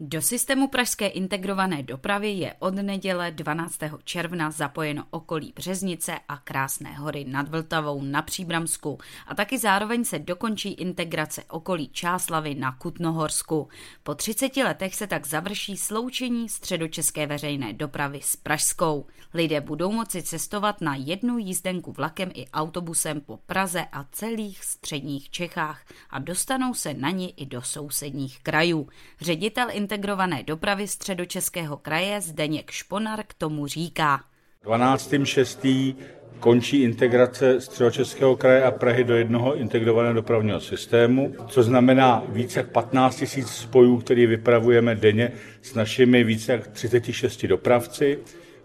Do systému pražské integrované dopravy je od neděle 12. června zapojeno okolí Březnice a Krásné hory nad Vltavou na Příbramsku a taky zároveň se dokončí integrace okolí Čáslavy na Kutnohorsku. Po 30 letech se tak završí sloučení středočeské veřejné dopravy s Pražskou. Lidé budou moci cestovat na jednu jízdenku vlakem i autobusem po Praze a celých středních Čechách a dostanou se na ní i do sousedních krajů. Ředitel integrované dopravy středočeského kraje Zdeněk Šponar k tomu říká. 12.6. končí integrace středočeského kraje a Prahy do jednoho integrovaného dopravního systému, co znamená více jak 15 000 spojů, který vypravujeme denně s našimi více jak 36 dopravci.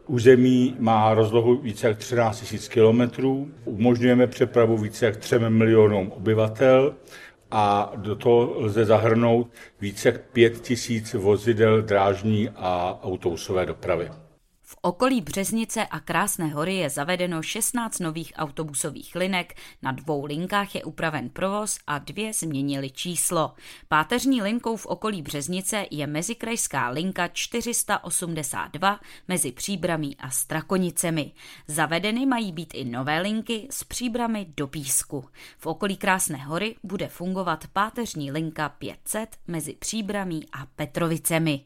Území má rozlohu více jak 13 000 kilometrů, umožňujeme přepravu více jak 3 milionům obyvatel a do toho lze zahrnout více jak 5 tisíc vozidel drážní a autobusové dopravy. V okolí Březnice a Krásné hory je zavedeno 16 nových autobusových linek, na dvou linkách je upraven provoz a dvě změnily číslo. Páteřní linkou v okolí Březnice je mezikrajská linka 482 mezi Příbramí a Strakonicemi. Zavedeny mají být i nové linky z Příbramy do Písku. V okolí Krásné hory bude fungovat páteřní linka 500 mezi Příbramí a Petrovicemi.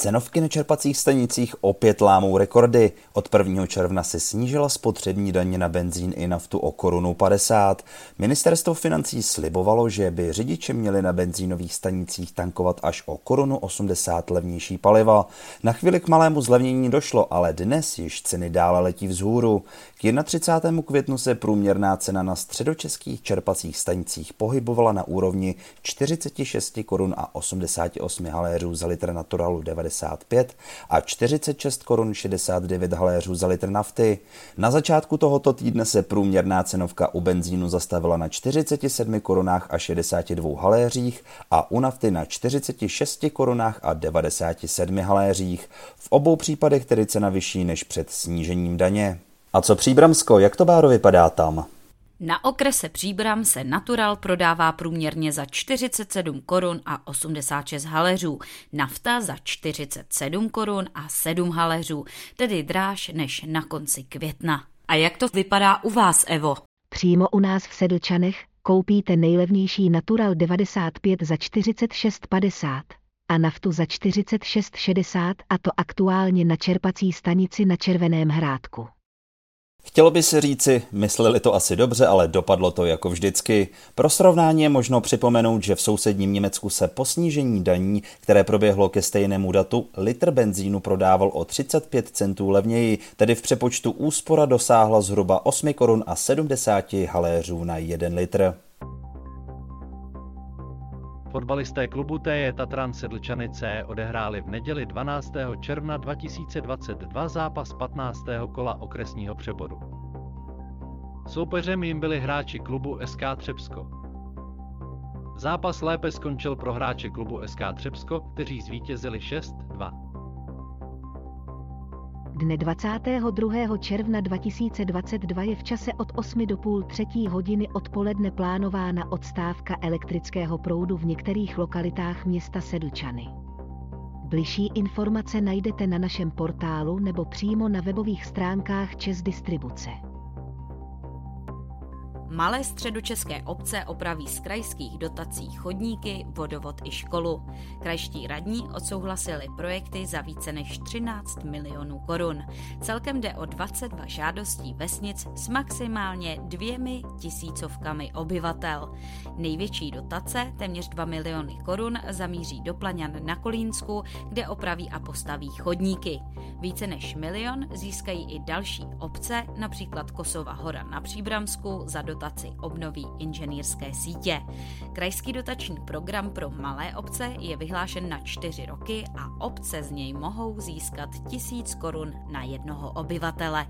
Cenovky na čerpacích stanicích opět lámou rekordy. Od 1. června se snížila spotřební daně na benzín i naftu o korunu 50. Ministerstvo financí slibovalo, že by řidiči měli na benzínových stanicích tankovat až o korunu 80 levnější paliva. Na chvíli k malému zlevnění došlo, ale dnes již ceny dále letí vzhůru. K 31. květnu se průměrná cena na středočeských čerpacích stanicích pohybovala na úrovni 46 korun a 88 haléřů za litr naturalu 95 a 46 korun 69 haléřů za litr nafty. Na začátku tohoto týdne se průměrná cenovka u benzínu zastavila na 47 korunách a 62 haléřích a u nafty na 46 korunách a 97 haléřích. V obou případech tedy cena vyšší než před snížením daně. A co Příbramsko, jak to báro vypadá tam? Na okrese Příbram se Natural prodává průměrně za 47 korun a 86 haleřů, nafta za 47 korun a 7 haleřů, tedy dráž než na konci května. A jak to vypadá u vás, Evo? Přímo u nás v Sedlčanech koupíte nejlevnější Natural 95 za 46,50 a naftu za 46,60 a to aktuálně na čerpací stanici na Červeném hrádku. Chtělo by se říci, mysleli to asi dobře, ale dopadlo to jako vždycky. Pro srovnání je možno připomenout, že v sousedním Německu se po snížení daní, které proběhlo ke stejnému datu, litr benzínu prodával o 35 centů levněji, tedy v přepočtu úspora dosáhla zhruba 8 korun a 70 haléřů na 1 litr. Fotbalisté klubu TJ Tatran Sedlčanice odehráli v neděli 12. června 2022 zápas 15. kola okresního přeboru. Soupeřem jim byli hráči klubu SK Třebsko. Zápas lépe skončil pro hráče klubu SK Třebsko, kteří zvítězili 6-2. Dne 22. června 2022 je v čase od 8 do půl třetí hodiny odpoledne plánována odstávka elektrického proudu v některých lokalitách města Sedlčany. Bližší informace najdete na našem portálu nebo přímo na webových stránkách Čes Distribuce. Malé středočeské obce opraví z krajských dotací chodníky, vodovod i školu. Krajští radní odsouhlasili projekty za více než 13 milionů korun. Celkem jde o 22 žádostí vesnic s maximálně dvěmi tisícovkami obyvatel. Největší dotace, téměř 2 miliony korun, zamíří do Plaňan na Kolínsku, kde opraví a postaví chodníky. Více než milion získají i další obce, například Kosova hora na Příbramsku za dotaci obnoví inženýrské sítě. Krajský dotační program pro malé obce je vyhlášen na čtyři roky a obce z něj mohou získat tisíc korun na jednoho obyvatele.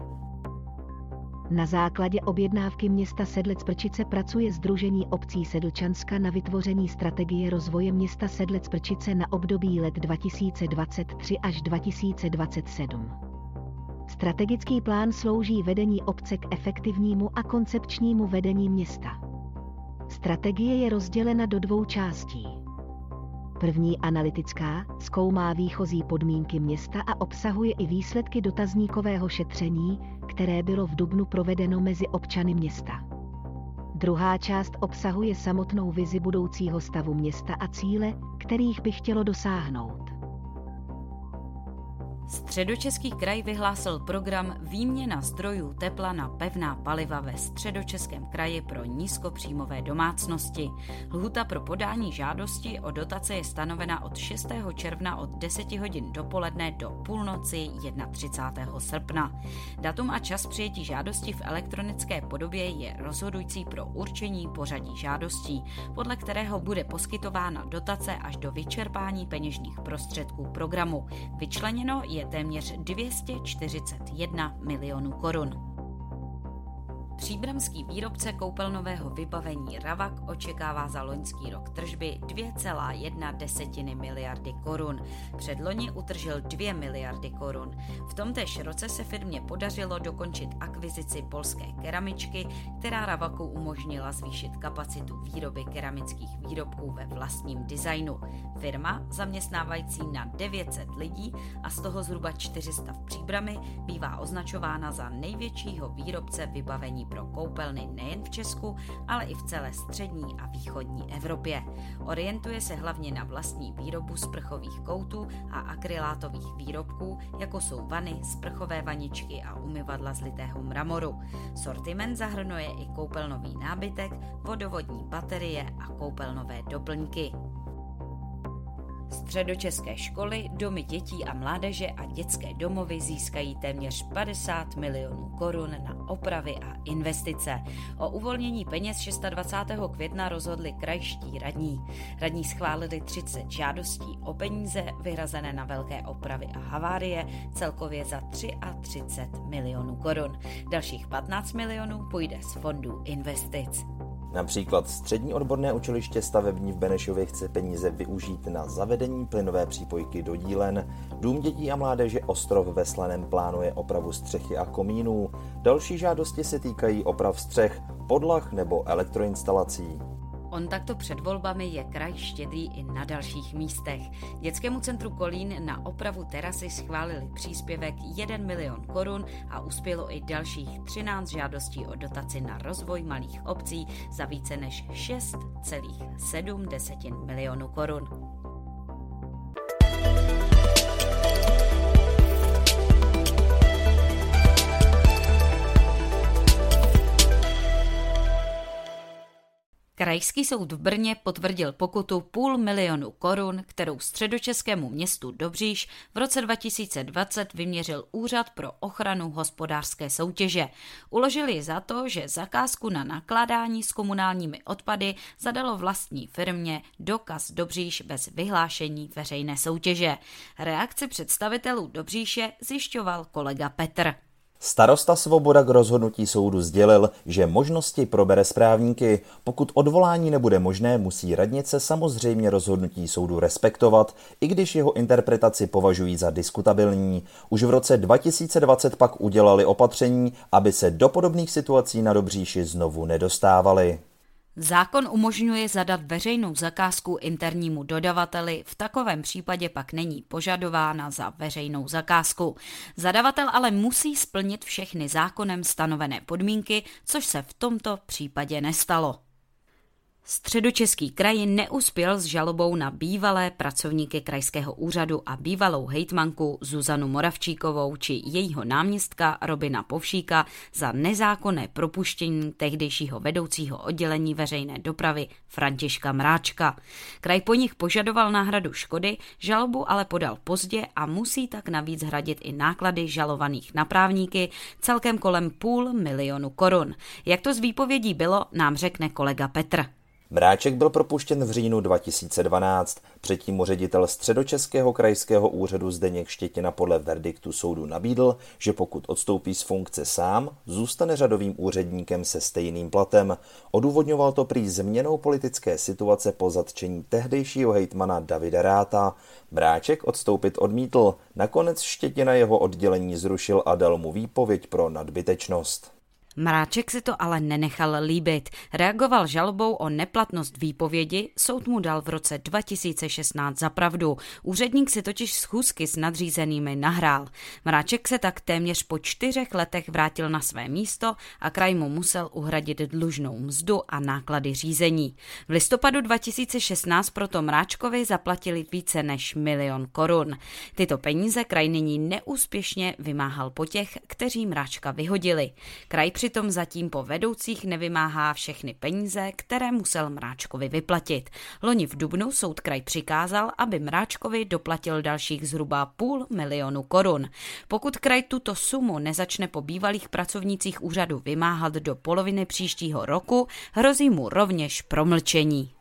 Na základě objednávky města Sedlec Prčice pracuje Združení obcí Sedlčanska na vytvoření strategie rozvoje města Sedlec Prčice na období let 2023 až 2027. Strategický plán slouží vedení obce k efektivnímu a koncepčnímu vedení města. Strategie je rozdělena do dvou částí. První analytická zkoumá výchozí podmínky města a obsahuje i výsledky dotazníkového šetření, které bylo v Dubnu provedeno mezi občany města. Druhá část obsahuje samotnou vizi budoucího stavu města a cíle, kterých by chtělo dosáhnout. Středočeský kraj vyhlásil program Výměna zdrojů tepla na pevná paliva ve Středočeském kraji pro nízkopříjmové domácnosti. Lhuta pro podání žádosti o dotace je stanovena od 6. června od 10 hodin dopoledne do půlnoci 31. srpna. Datum a čas přijetí žádosti v elektronické podobě je rozhodující pro určení pořadí žádostí, podle kterého bude poskytována dotace až do vyčerpání peněžních prostředků programu. Vyčleněno je je téměř 241 milionů korun. Příbramský výrobce koupelnového vybavení Ravak očekává za loňský rok tržby 2,1 desetiny miliardy korun. Předloni utržil 2 miliardy korun. V tomtéž roce se firmě podařilo dokončit akvizici polské keramičky, která Ravaku umožnila zvýšit kapacitu výroby keramických výrobků ve vlastním designu. Firma, zaměstnávající na 900 lidí a z toho zhruba 400 v Příbrami, bývá označována za největšího výrobce vybavení pro koupelny nejen v Česku, ale i v celé střední a východní Evropě. Orientuje se hlavně na vlastní výrobu sprchových koutů a akrylátových výrobků, jako jsou vany, sprchové vaničky a umyvadla z litého mramoru. Sortiment zahrnuje i koupelnový nábytek, vodovodní baterie a koupelnové doplňky. Středočeské školy, domy dětí a mládeže a dětské domovy získají téměř 50 milionů korun na opravy a investice. O uvolnění peněz 26. května rozhodli krajští radní. Radní schválili 30 žádostí o peníze vyhrazené na velké opravy a havárie, celkově za 33 milionů korun. Dalších 15 milionů půjde z fondů investic. Například střední odborné učiliště stavební v Benešově chce peníze využít na zavedení plynové přípojky do dílen. Dům dětí a mládeže Ostrov ve Slaném plánuje opravu střechy a komínů. Další žádosti se týkají oprav střech, podlah nebo elektroinstalací. On takto před volbami je kraj štědrý i na dalších místech. Dětskému centru Kolín na opravu terasy schválili příspěvek 1 milion korun a uspělo i dalších 13 žádostí o dotaci na rozvoj malých obcí za více než 6,7 milionů korun. Krajský soud v Brně potvrdil pokutu půl milionu korun, kterou středočeskému městu Dobříš v roce 2020 vyměřil Úřad pro ochranu hospodářské soutěže. Uložili za to, že zakázku na nakládání s komunálními odpady zadalo vlastní firmě Dokaz Dobříš bez vyhlášení veřejné soutěže. Reakci představitelů Dobříše zjišťoval kolega Petr. Starosta Svoboda k rozhodnutí soudu sdělil, že možnosti probere správníky. Pokud odvolání nebude možné, musí radnice samozřejmě rozhodnutí soudu respektovat, i když jeho interpretaci považují za diskutabilní. Už v roce 2020 pak udělali opatření, aby se do podobných situací na Dobříši znovu nedostávali. Zákon umožňuje zadat veřejnou zakázku internímu dodavateli, v takovém případě pak není požadována za veřejnou zakázku. Zadavatel ale musí splnit všechny zákonem stanovené podmínky, což se v tomto případě nestalo. Středočeský kraj neuspěl s žalobou na bývalé pracovníky krajského úřadu a bývalou hejtmanku Zuzanu Moravčíkovou či jejího náměstka Robina Povšíka za nezákonné propuštění tehdejšího vedoucího oddělení veřejné dopravy Františka Mráčka. Kraj po nich požadoval náhradu škody, žalobu ale podal pozdě a musí tak navíc hradit i náklady žalovaných na právníky celkem kolem půl milionu korun. Jak to z výpovědí bylo, nám řekne kolega Petr. Mráček byl propuštěn v říjnu 2012. Předtím mu ředitel středočeského krajského úřadu Zdeněk Štětina podle verdiktu soudu nabídl, že pokud odstoupí z funkce sám, zůstane řadovým úředníkem se stejným platem. Odůvodňoval to prý změnou politické situace po zatčení tehdejšího hejtmana Davida Ráta. Mráček odstoupit odmítl, nakonec Štětina jeho oddělení zrušil a dal mu výpověď pro nadbytečnost. Mráček si to ale nenechal líbit. Reagoval žalobou o neplatnost výpovědi, soud mu dal v roce 2016 za pravdu. Úředník si totiž schůzky s nadřízenými nahrál. Mráček se tak téměř po čtyřech letech vrátil na své místo a kraj mu musel uhradit dlužnou mzdu a náklady řízení. V listopadu 2016 proto Mráčkovi zaplatili více než milion korun. Tyto peníze kraj nyní neúspěšně vymáhal po těch, kteří Mráčka vyhodili. Kraj přitom zatím po vedoucích nevymáhá všechny peníze, které musel Mráčkovi vyplatit. Loni v Dubnu soud kraj přikázal, aby Mráčkovi doplatil dalších zhruba půl milionu korun. Pokud kraj tuto sumu nezačne po bývalých pracovnících úřadu vymáhat do poloviny příštího roku, hrozí mu rovněž promlčení.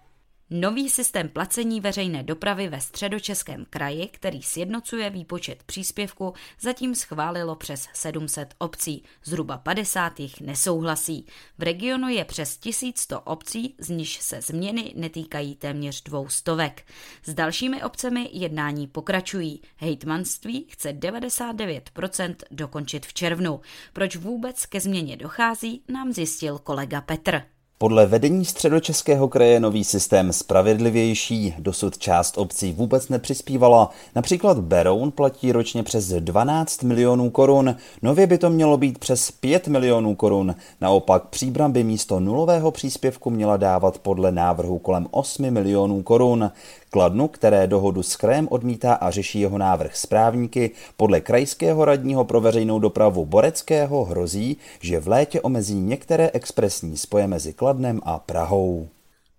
Nový systém placení veřejné dopravy ve středočeském kraji, který sjednocuje výpočet příspěvku, zatím schválilo přes 700 obcí. Zhruba 50 jich nesouhlasí. V regionu je přes 1100 obcí, z níž se změny netýkají téměř dvou stovek. S dalšími obcemi jednání pokračují. Hejtmanství chce 99% dokončit v červnu. Proč vůbec ke změně dochází, nám zjistil kolega Petr. Podle vedení středočeského kraje nový systém spravedlivější, dosud část obcí vůbec nepřispívala. Například Beroun platí ročně přes 12 milionů korun, nově by to mělo být přes 5 milionů korun. Naopak Příbram by místo nulového příspěvku měla dávat podle návrhu kolem 8 milionů korun. Kladnu, které dohodu s krajem odmítá a řeší jeho návrh správníky, podle krajského radního pro veřejnou dopravu Boreckého hrozí, že v létě omezí některé expresní spoje mezi Kladnem a Prahou.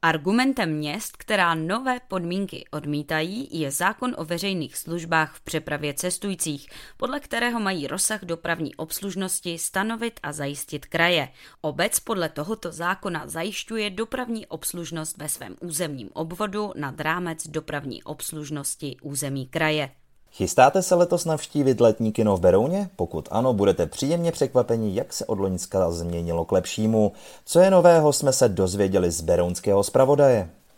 Argumentem měst, která nové podmínky odmítají, je zákon o veřejných službách v přepravě cestujících, podle kterého mají rozsah dopravní obslužnosti stanovit a zajistit kraje. Obec podle tohoto zákona zajišťuje dopravní obslužnost ve svém územním obvodu nad rámec dopravní obslužnosti území kraje. Chystáte se letos navštívit letní kino v Berouně? Pokud ano, budete příjemně překvapeni, jak se od Loňska změnilo k lepšímu. Co je nového, jsme se dozvěděli z berounského zpravodaje.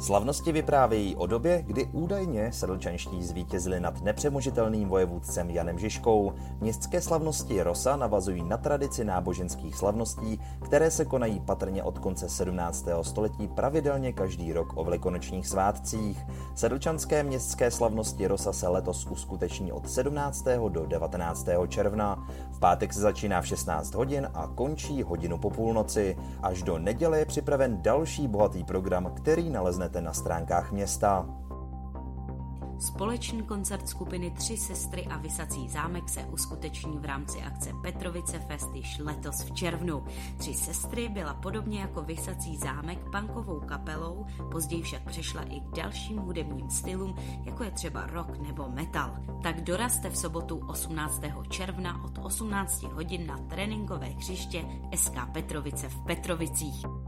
Slavnosti vyprávějí o době, kdy údajně sedlčanští zvítězili nad nepřemožitelným vojevůdcem Janem Žižkou. Městské slavnosti Rosa navazují na tradici náboženských slavností, které se konají patrně od konce 17. století pravidelně každý rok o velikonočních svátcích. Sedlčanské městské slavnosti Rosa se letos uskuteční od 17. do 19. června. V pátek se začíná v 16 hodin a končí hodinu po půlnoci. Až do neděle je připraven další bohatý program, který naleznete na stránkách města. Společný koncert skupiny Tři sestry a Vysací zámek se uskuteční v rámci akce Petrovice Fest již letos v červnu. Tři sestry byla podobně jako Vysací zámek punkovou kapelou, později však přešla i k dalším hudebním stylům, jako je třeba rock nebo metal. Tak doraste v sobotu 18. června od 18 hodin na tréninkové hřiště SK Petrovice v Petrovicích.